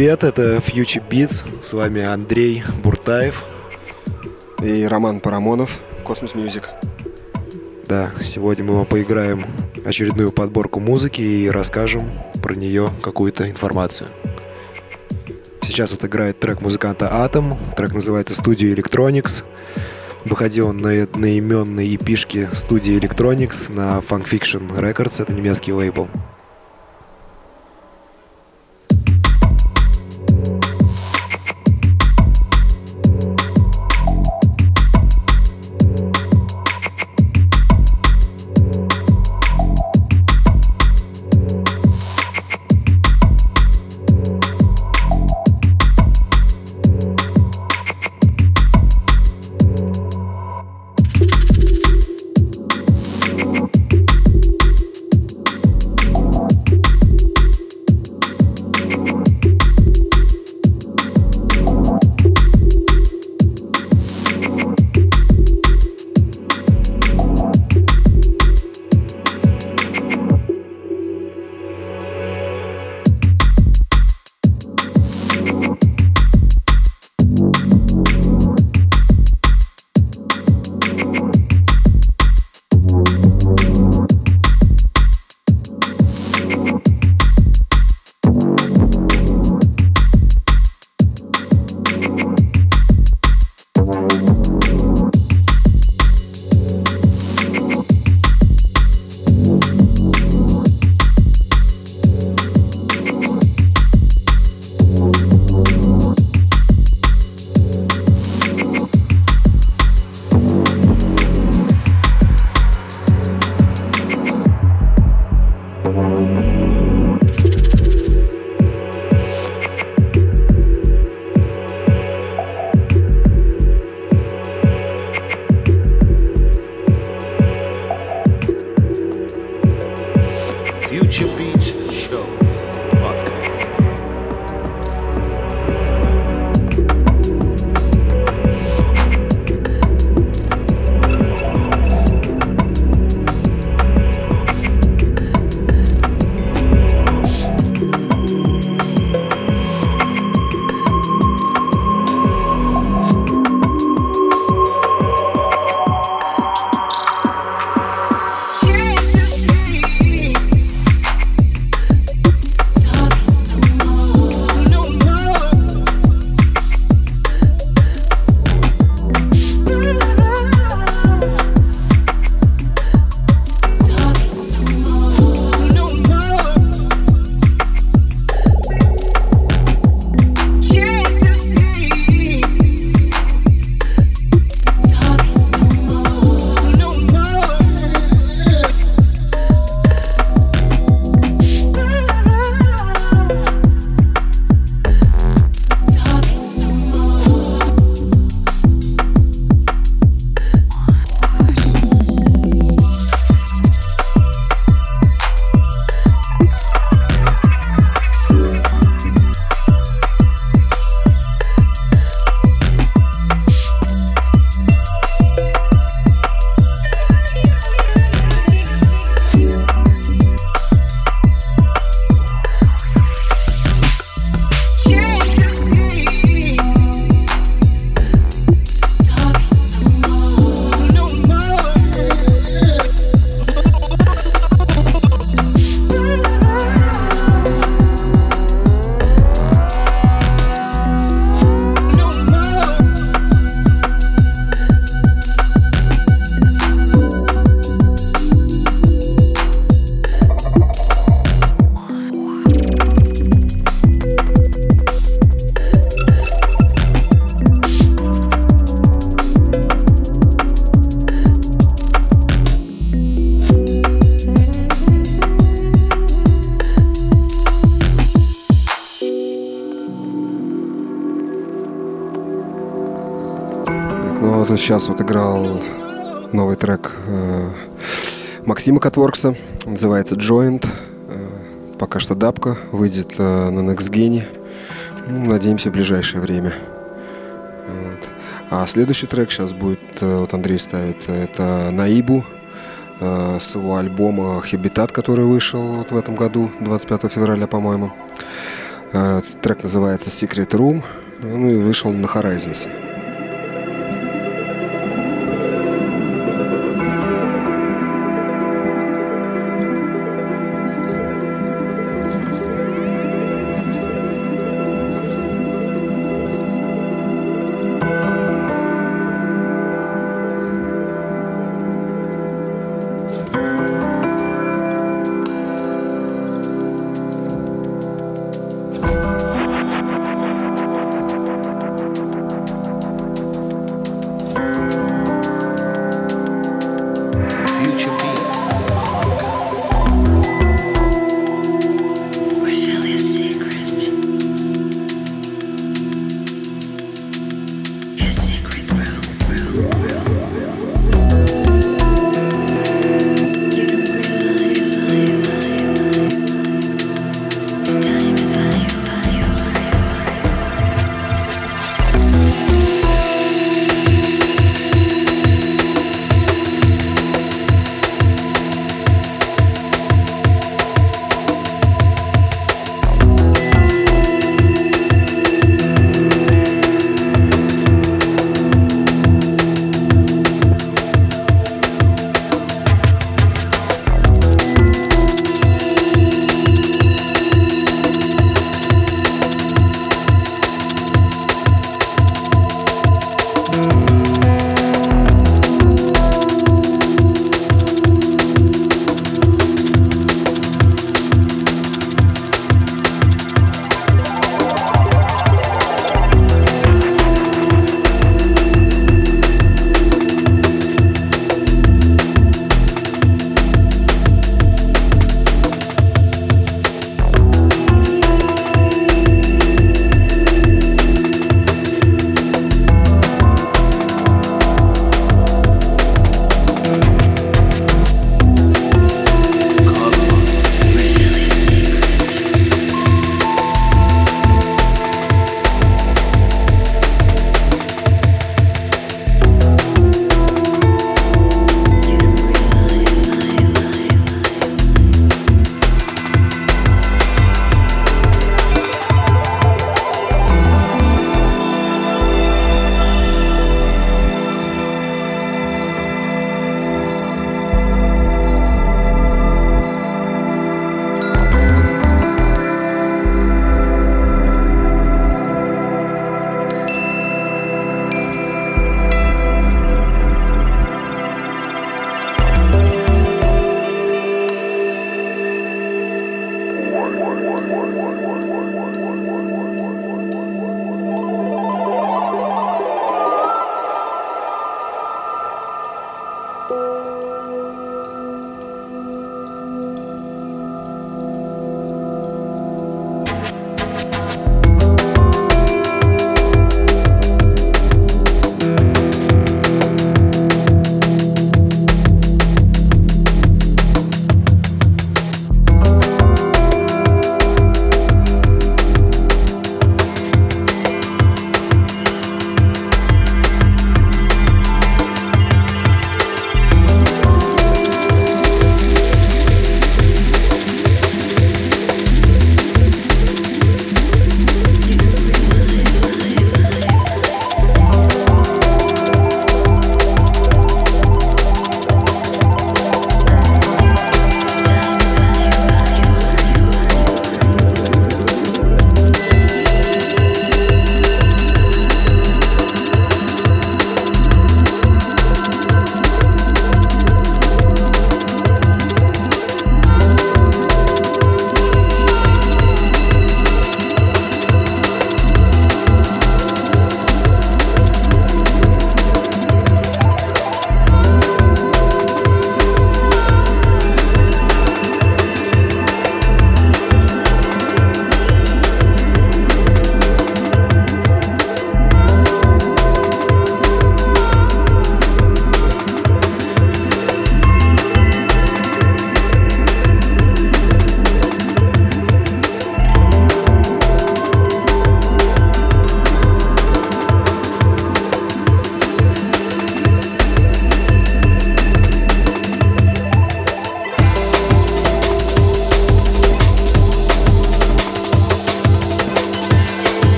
привет, это Future Beats, с вами Андрей Буртаев. И Роман Парамонов, Космос Music. Да, сегодня мы вам поиграем очередную подборку музыки и расскажем про нее какую-то информацию. Сейчас вот играет трек музыканта Atom, трек называется Studio Electronics. Выходил он на одноименной эпишке студии Electronics на Funk Fiction Records, это немецкий лейбл. Играл новый трек э, Максима Катворкса, называется Joint. Э, пока что дабка, выйдет э, на NextGen. Ну, надеемся, в ближайшее время. Вот. А следующий трек сейчас будет, э, вот Андрей ставит, это Наибу э, с его альбома «Хабитат», который вышел вот в этом году, 25 февраля, по-моему. Э, трек называется Secret Room, ну и вышел на Horizons.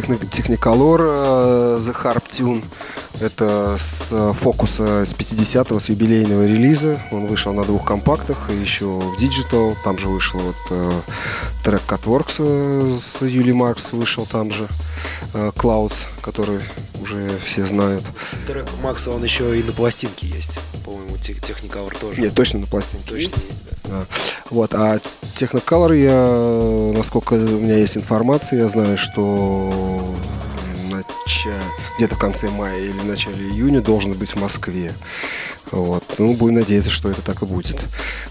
Technicolor э, The Harp Tune. Это с фокуса с 50-го, с юбилейного релиза. Он вышел на двух компактах, еще в Digital. Там же вышел вот э, трек Catworks э, с Юли Маркс вышел там же. Э, Clouds, который уже все знают. Трек Макса, он еще и на пластинке есть. По-моему, Technicolor тоже. Нет, точно на пластинке точно есть. есть да. да. Вот, а Technicolor я, насколько у меня есть информация, я знаю, что где-то в конце мая или в начале июня должен быть в Москве. Вот. Ну, будем надеяться, что это так и будет.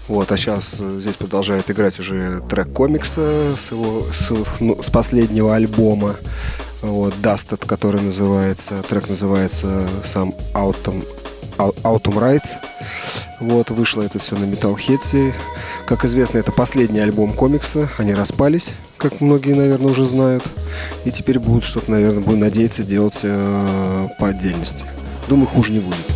Вот. А сейчас э, здесь продолжает играть уже трек комикса с, его, с, ну, с последнего альбома. Вот, Dusted, который называется, трек называется сам Autumn, Autumn Rights. Вот, вышло это все на Metalhead. Как известно, это последний альбом комикса. Они распались, как многие, наверное, уже знают. И теперь будут что-то, наверное, будем надеяться делать э, по отдельности. Думаю, хуже не будет.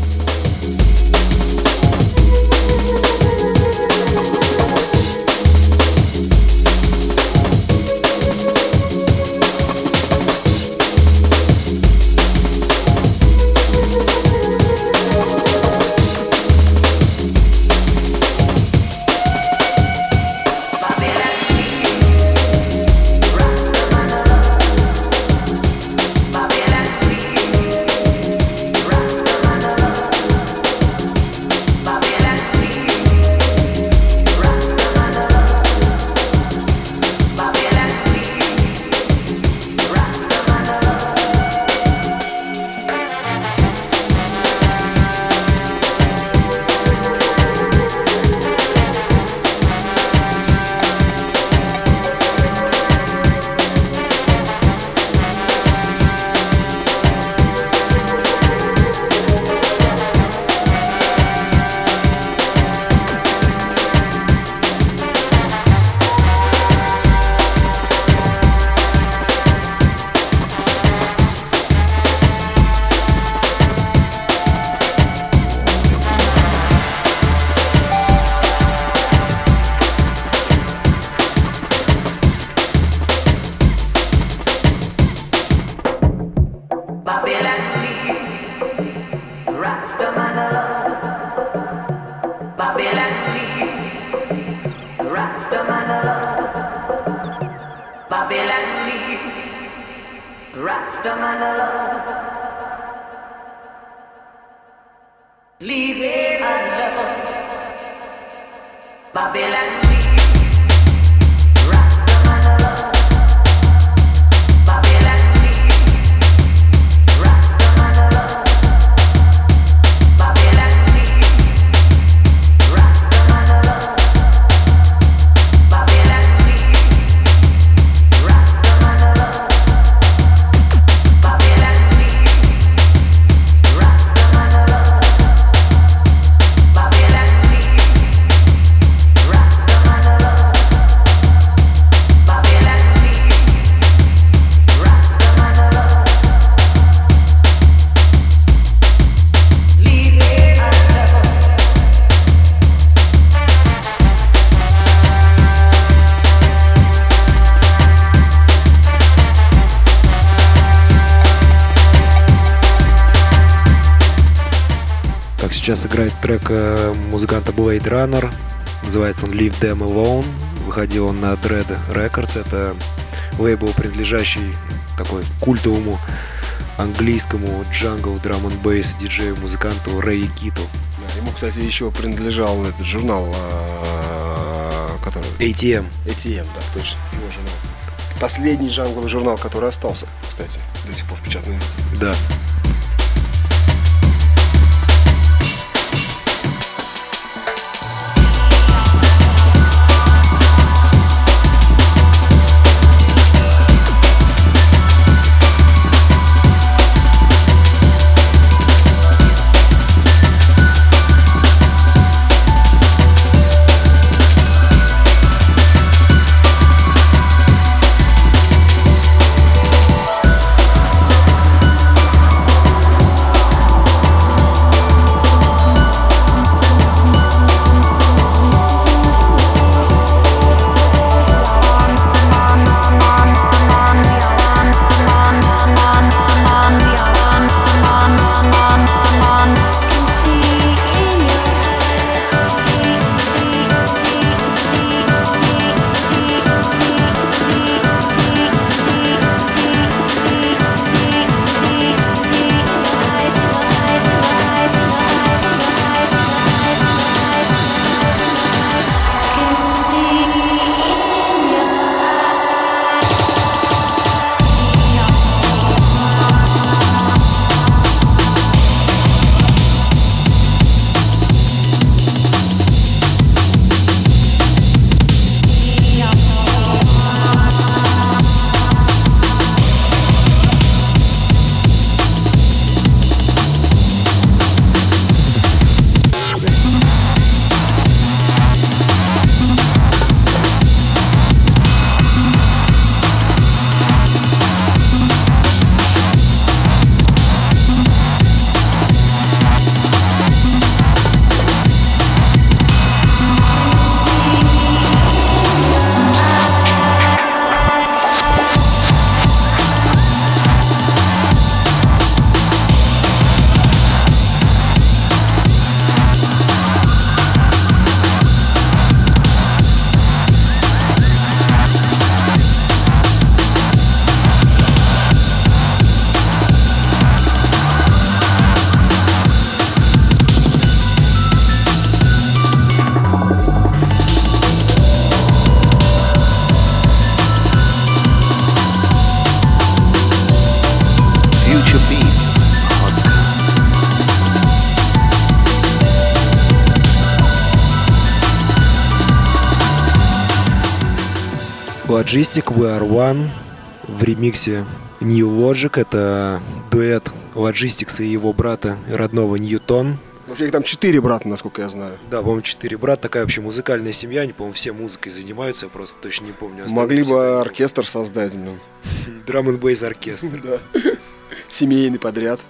Rastaman alone. Leave it alone. Babylon, leave. Сейчас играет трек э, музыканта Blade Runner. Называется он Leave Them Alone. Выходил он на Dread Records. Это лейбл, принадлежащий такой культовому английскому джангл, драм н бейс диджею, музыканту Рэй Киту. Да, ему, кстати, еще принадлежал этот журнал, а, который... ATM. ATM, да, точно, его журнал. Последний джангловый журнал, который остался, кстати, до сих пор в печатном виде. Да. Logistic We Are One в ремиксе New Logic. Это дуэт Logistics и его брата родного Ньютон. Вообще их там четыре брата, насколько я знаю. Да, по-моему, четыре брата. Такая вообще музыкальная семья. Они, по-моему, все музыкой занимаются. Я просто точно не помню. Могли бы оркестр создать. Драм н бейс оркестр. Да. Семейный подряд.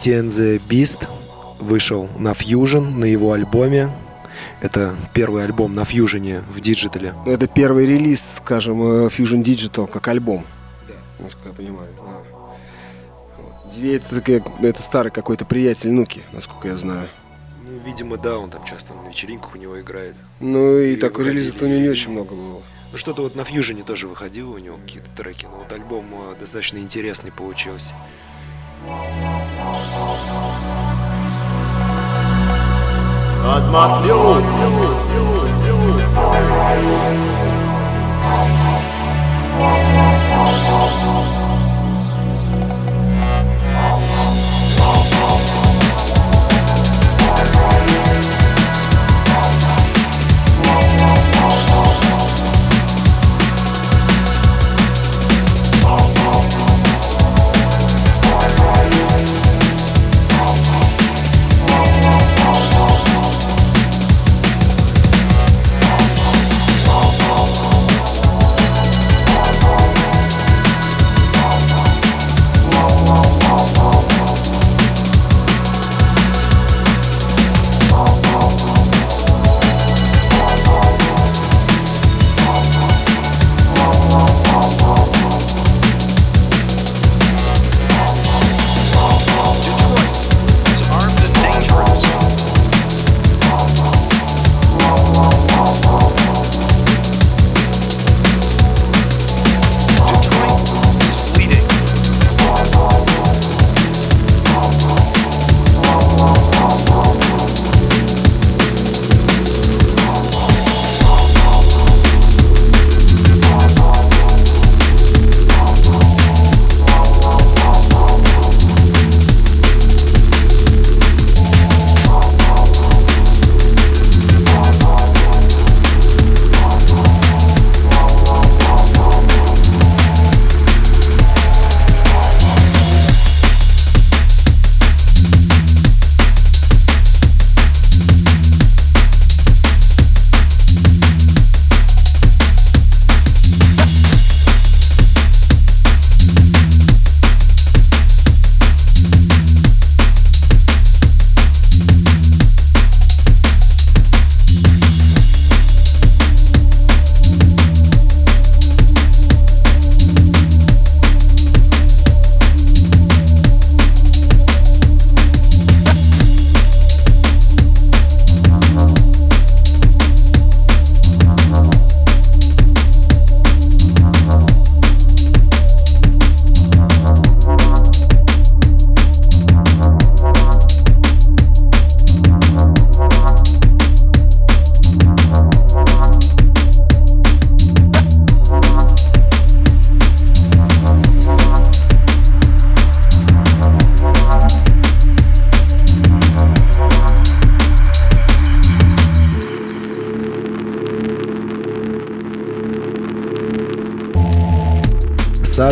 Beauty and the Beast вышел на Fusion, на его альбоме. Это первый альбом на Fusion в digital е. Это первый релиз, скажем, э, Fusion Digital как альбом. Да. Насколько я понимаю. Deviate это, это старый какой-то приятель Нуки, насколько я знаю. Ну, видимо, да, он там часто на вечеринках у него играет. Ну и Или такой релизов-то у него не очень много было. Ну, что-то вот на Fusion е тоже выходило у него какие-то треки, но вот альбом э, достаточно интересный получился. Cosmos News. Cosmos News.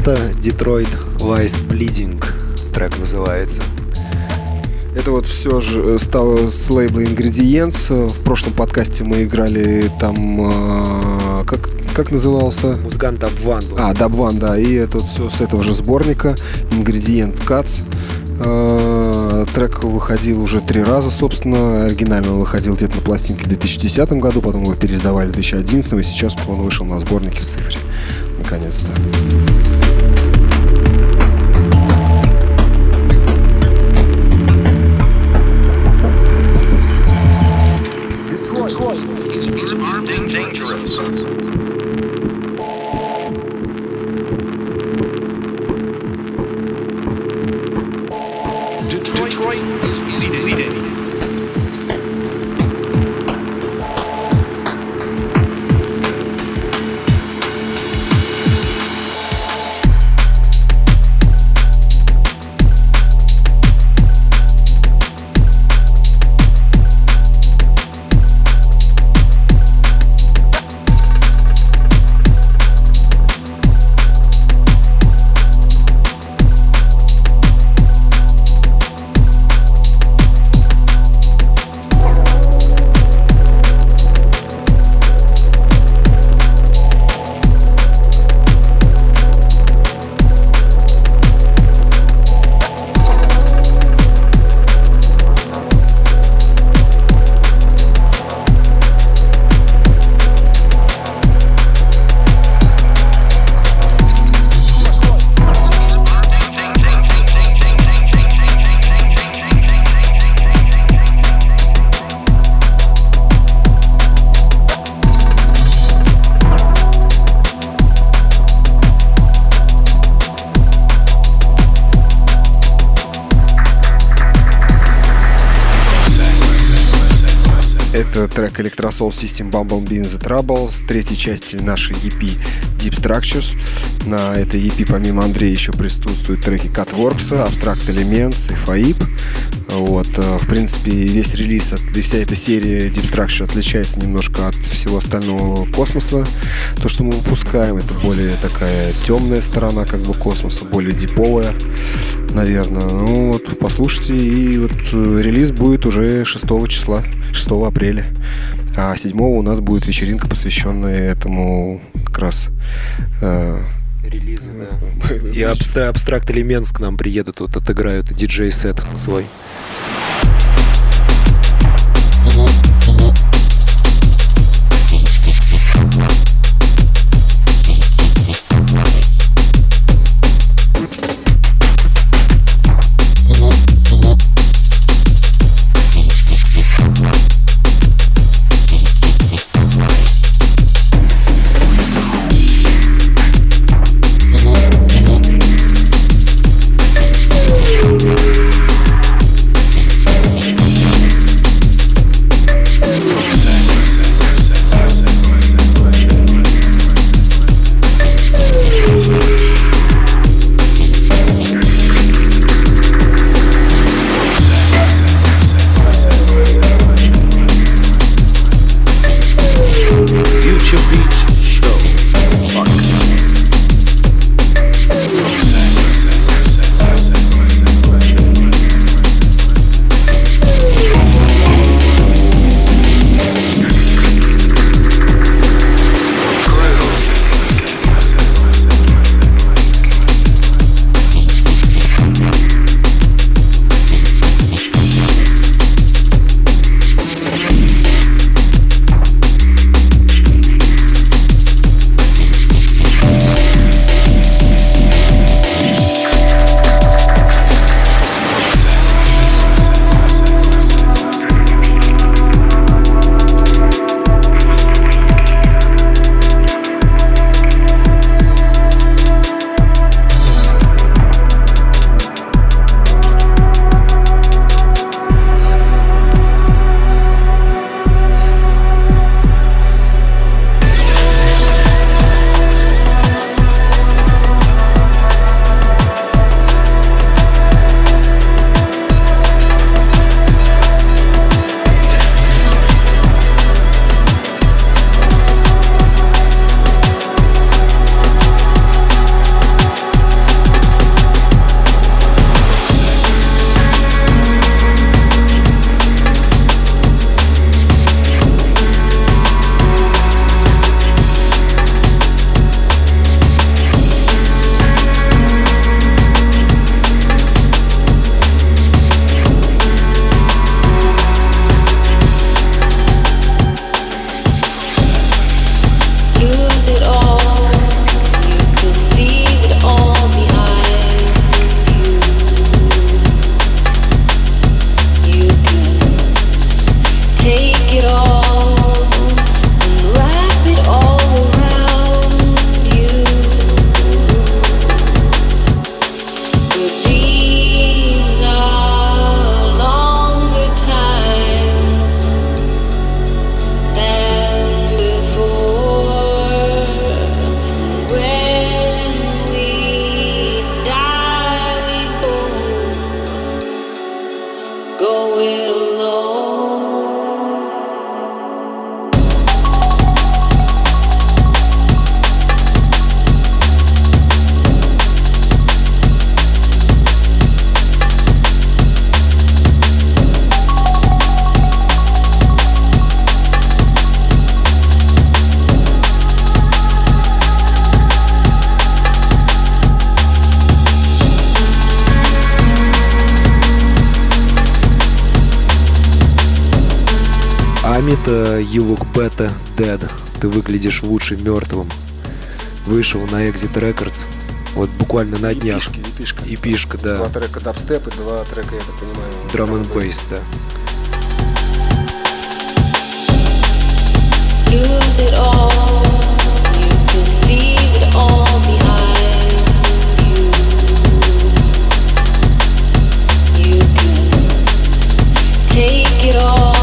Сата, Детройт, Lies Bleeding трек называется. Это вот все же э, стало с лейбла Ingredients. В прошлом подкасте мы играли там... а, Как, как назывался? Музыкант Абван был. А, Дабван, да, и это все с этого же сборника Ingredient Cuts. Э, Трек выходил уже три раза, собственно. Оригинально он выходил где-то на пластинке в 2010 году, потом его переиздавали в 2011, и сейчас вот он вышел на сборнике в цифре. Наконец-то. Electrosol System Bumblebee in the Trouble с третьей части нашей EP Deep Structures. На этой EP помимо Андрея еще присутствуют треки Catworks, Abstract Elements и FAIP. Вот, э, в принципе, весь релиз, от, вся эта серия Deep Structure отличается немножко от всего остального космоса. То, что мы выпускаем, это более такая темная сторона как бы космоса, более диповая, наверное. Ну вот, послушайте, и вот э, релиз будет уже 6 числа, 6 апреля. А 7 у нас будет вечеринка, посвященная этому как раз э, Релизы, да. И абстра- абстракт элемент к нам приедут, вот отыграют диджей-сет свой. Амита, You Look Better Dead. Ты выглядишь лучше мертвым. Вышел на Exit Records. Вот буквально на днях. Епишка, епишка. Епишка, да. Два трека дабстеп и два трека, я так понимаю, Drum and Bass, да. Lose it all, you can leave it all behind. You, you can take it all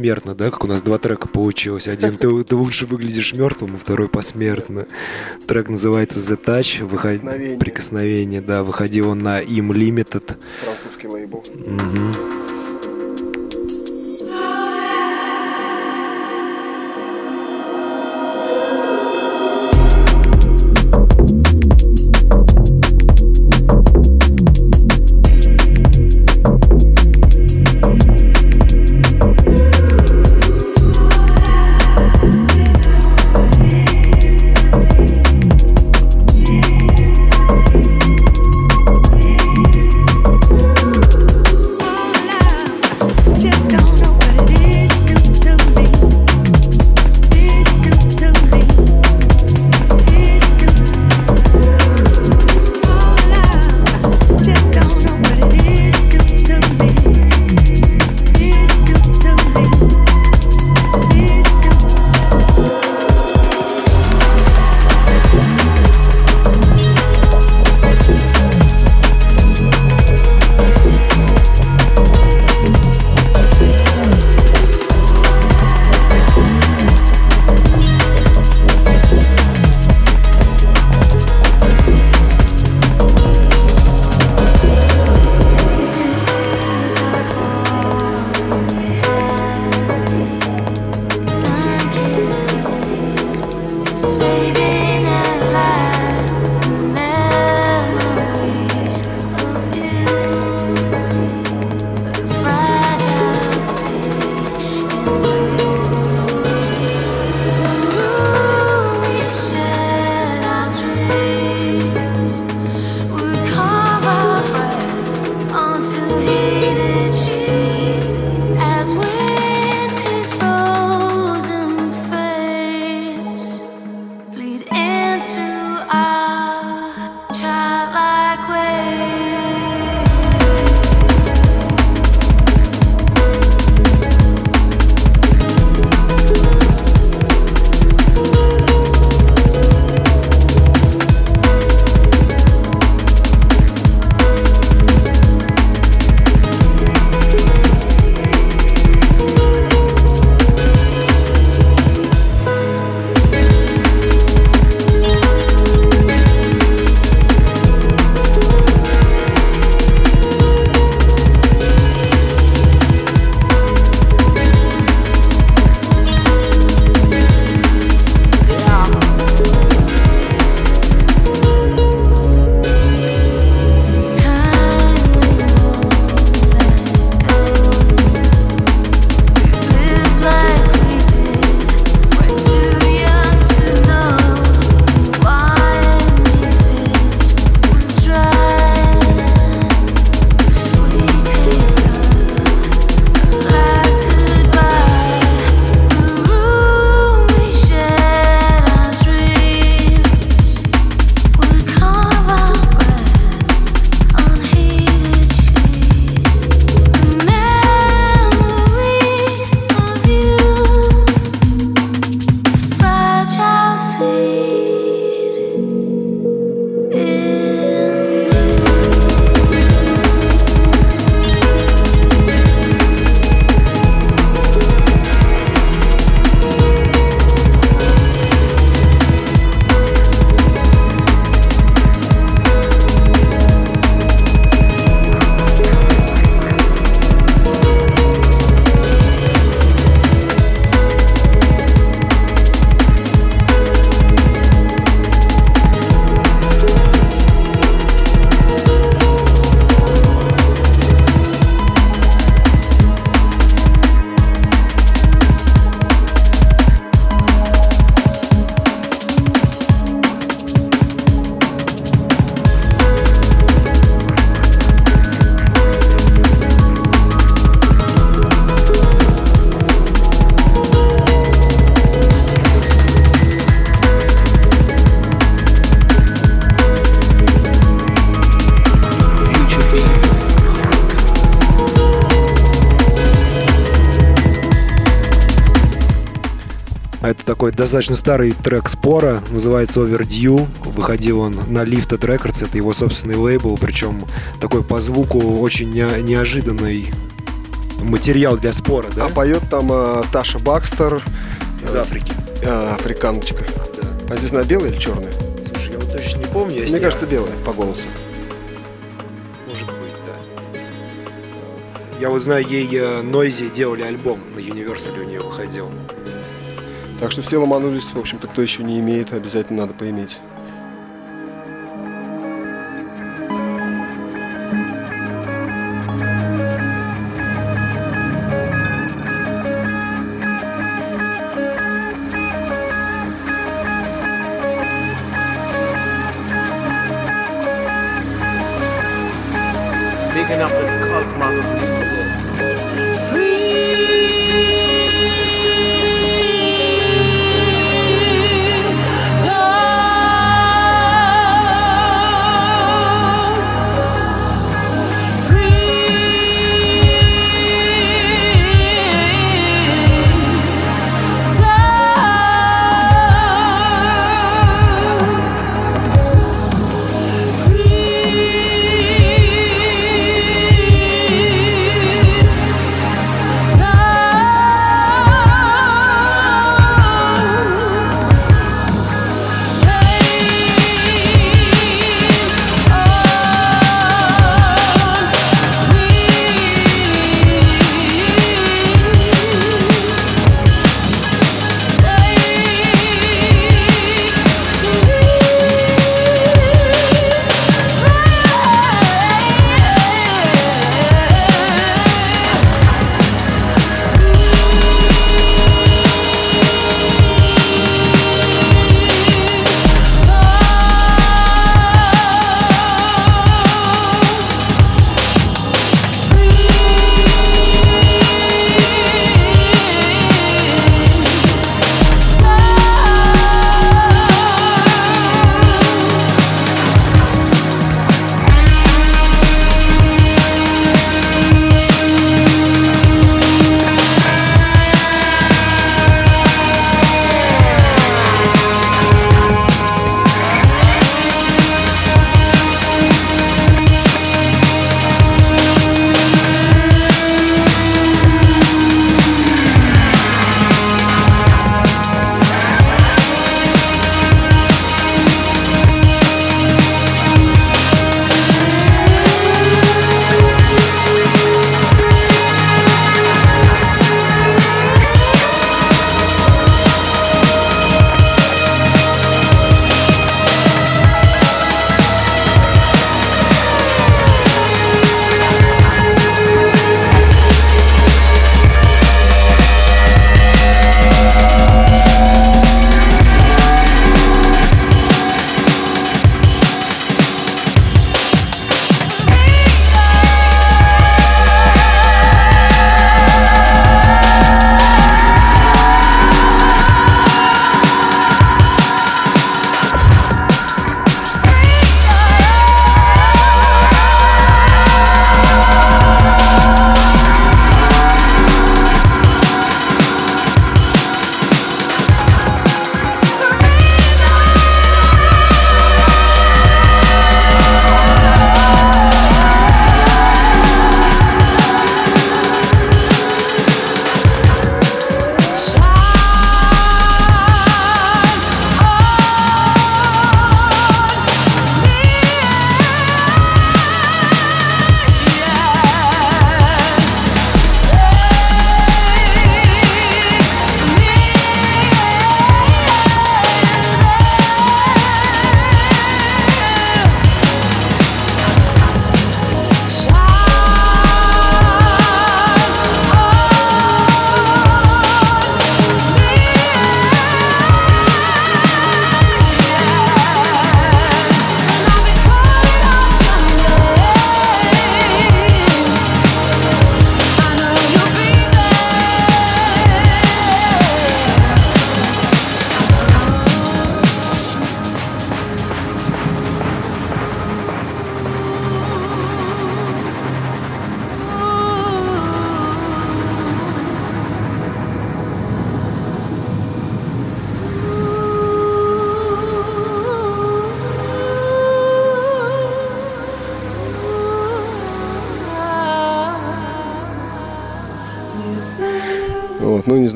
посмертно, да, как у нас два трека получилось. Один ты, ты лучше выглядишь мертвым, а второй посмертно. Трек называется The Touch, выход... прикосновение, да, выходил он на Им Limited. Французский лейбл. Угу. достаточно старый трек Спора, называется Overdue. Выходил он на Lifted Records, это его собственный лейбл, причем такой по звуку очень не- неожиданный материал для Спора. Да? А поет там э, Таша Бакстер. Из Африки. Э, африканочка. Да. А здесь на белый или черный? Слушай, я вот точно не помню. Мне я... кажется, белый по голосу. Я вот знаю, ей э, Нойзи делали альбом на Universal у нее выходил. Так что все ломанулись, в общем-то, кто еще не имеет, обязательно надо поиметь.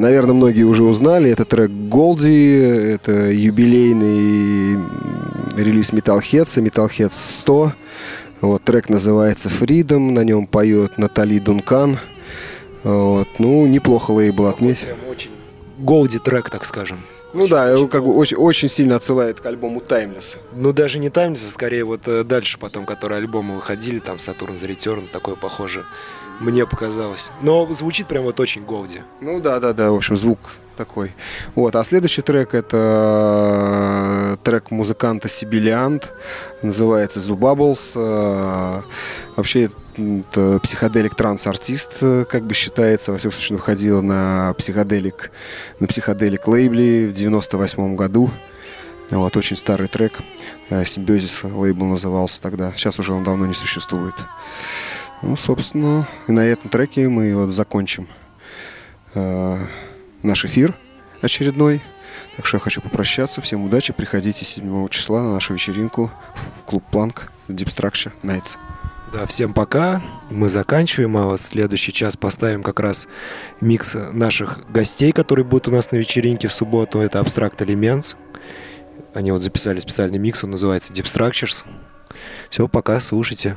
Наверное, многие уже узнали. Это трек Голди, это юбилейный релиз Metalheads, Metalheads 100. Вот, трек называется Freedom, на нем поет Натали Дункан. Вот, ну, неплохо лейбл отметь. Прям очень голди трек, так скажем. Ну да, как бы очень, очень сильно отсылает к альбому Timeless. Ну, даже не Timeless, а скорее вот э, дальше потом, которые альбомы выходили, там Saturn's Return, такое похоже, мне показалось. Но звучит прям вот очень голди. Ну да, да, да, в общем, звук такой. Вот, а следующий трек это э, трек музыканта Сибилиант, называется Zububbles. Э, Вообще это психоделик транс артист, э, как бы считается, во всяком случае, выходил на психоделик, на психоделик лейбле в 98 году. Вот, очень старый трек. Симбиозис лейбл назывался тогда. Сейчас уже он давно не существует. Ну, собственно, и на этом треке мы вот закончим э, наш эфир очередной. Так что я хочу попрощаться. Всем удачи. Приходите 7 числа на нашу вечеринку в клуб Планк Structure Nights. Да, всем пока. Мы заканчиваем, а вот следующий час поставим как раз микс наших гостей, которые будут у нас на вечеринке в субботу. Это Abstract Elements. Они вот записали специальный микс, он называется Deep Structures. Все, пока, слушайте.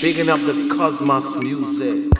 Bigging up the cosmos music.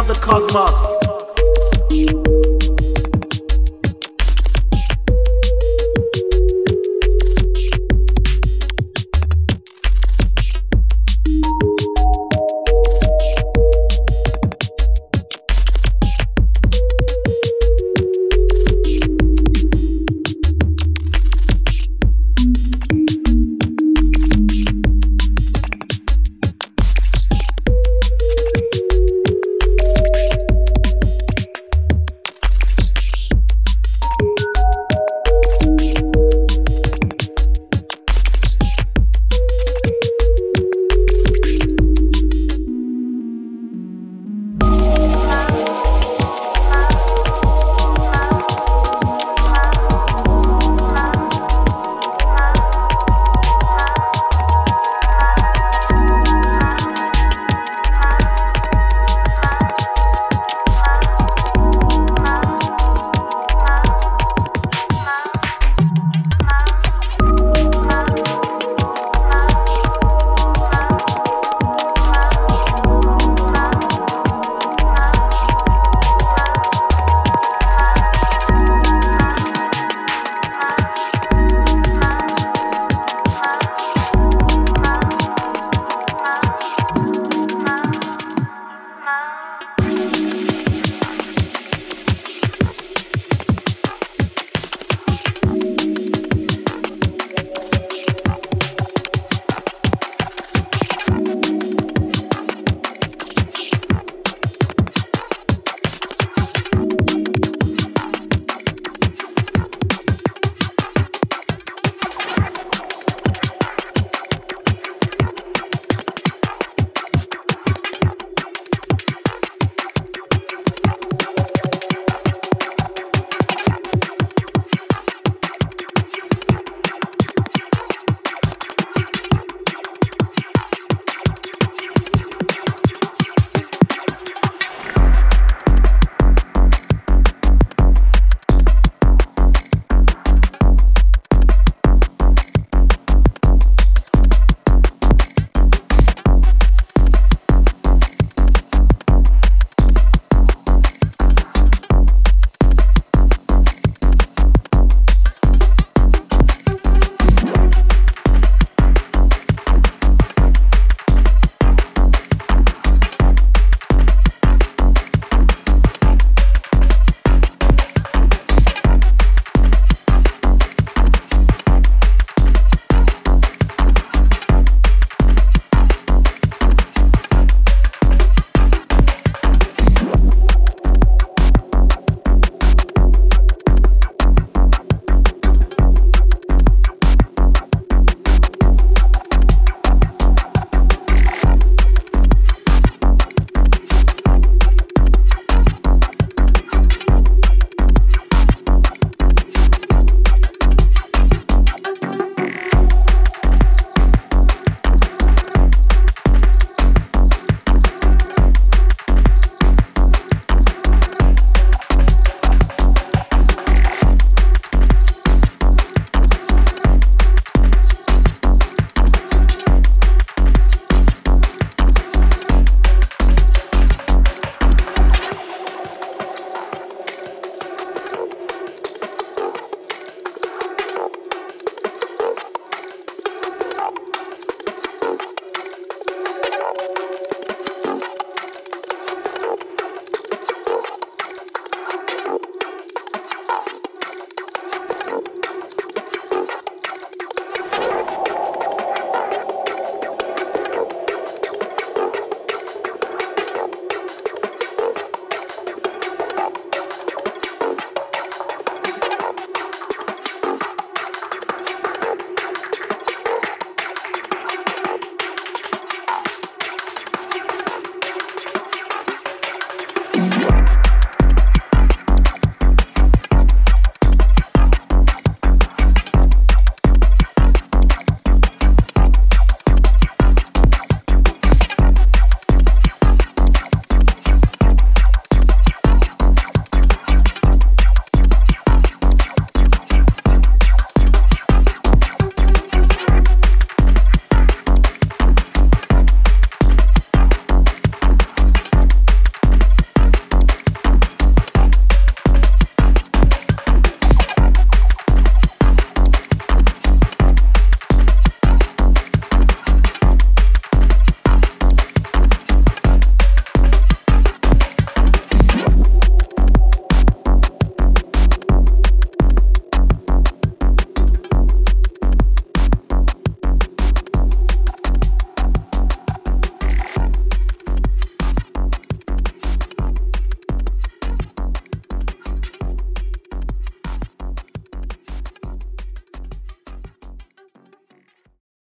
of the cosmos.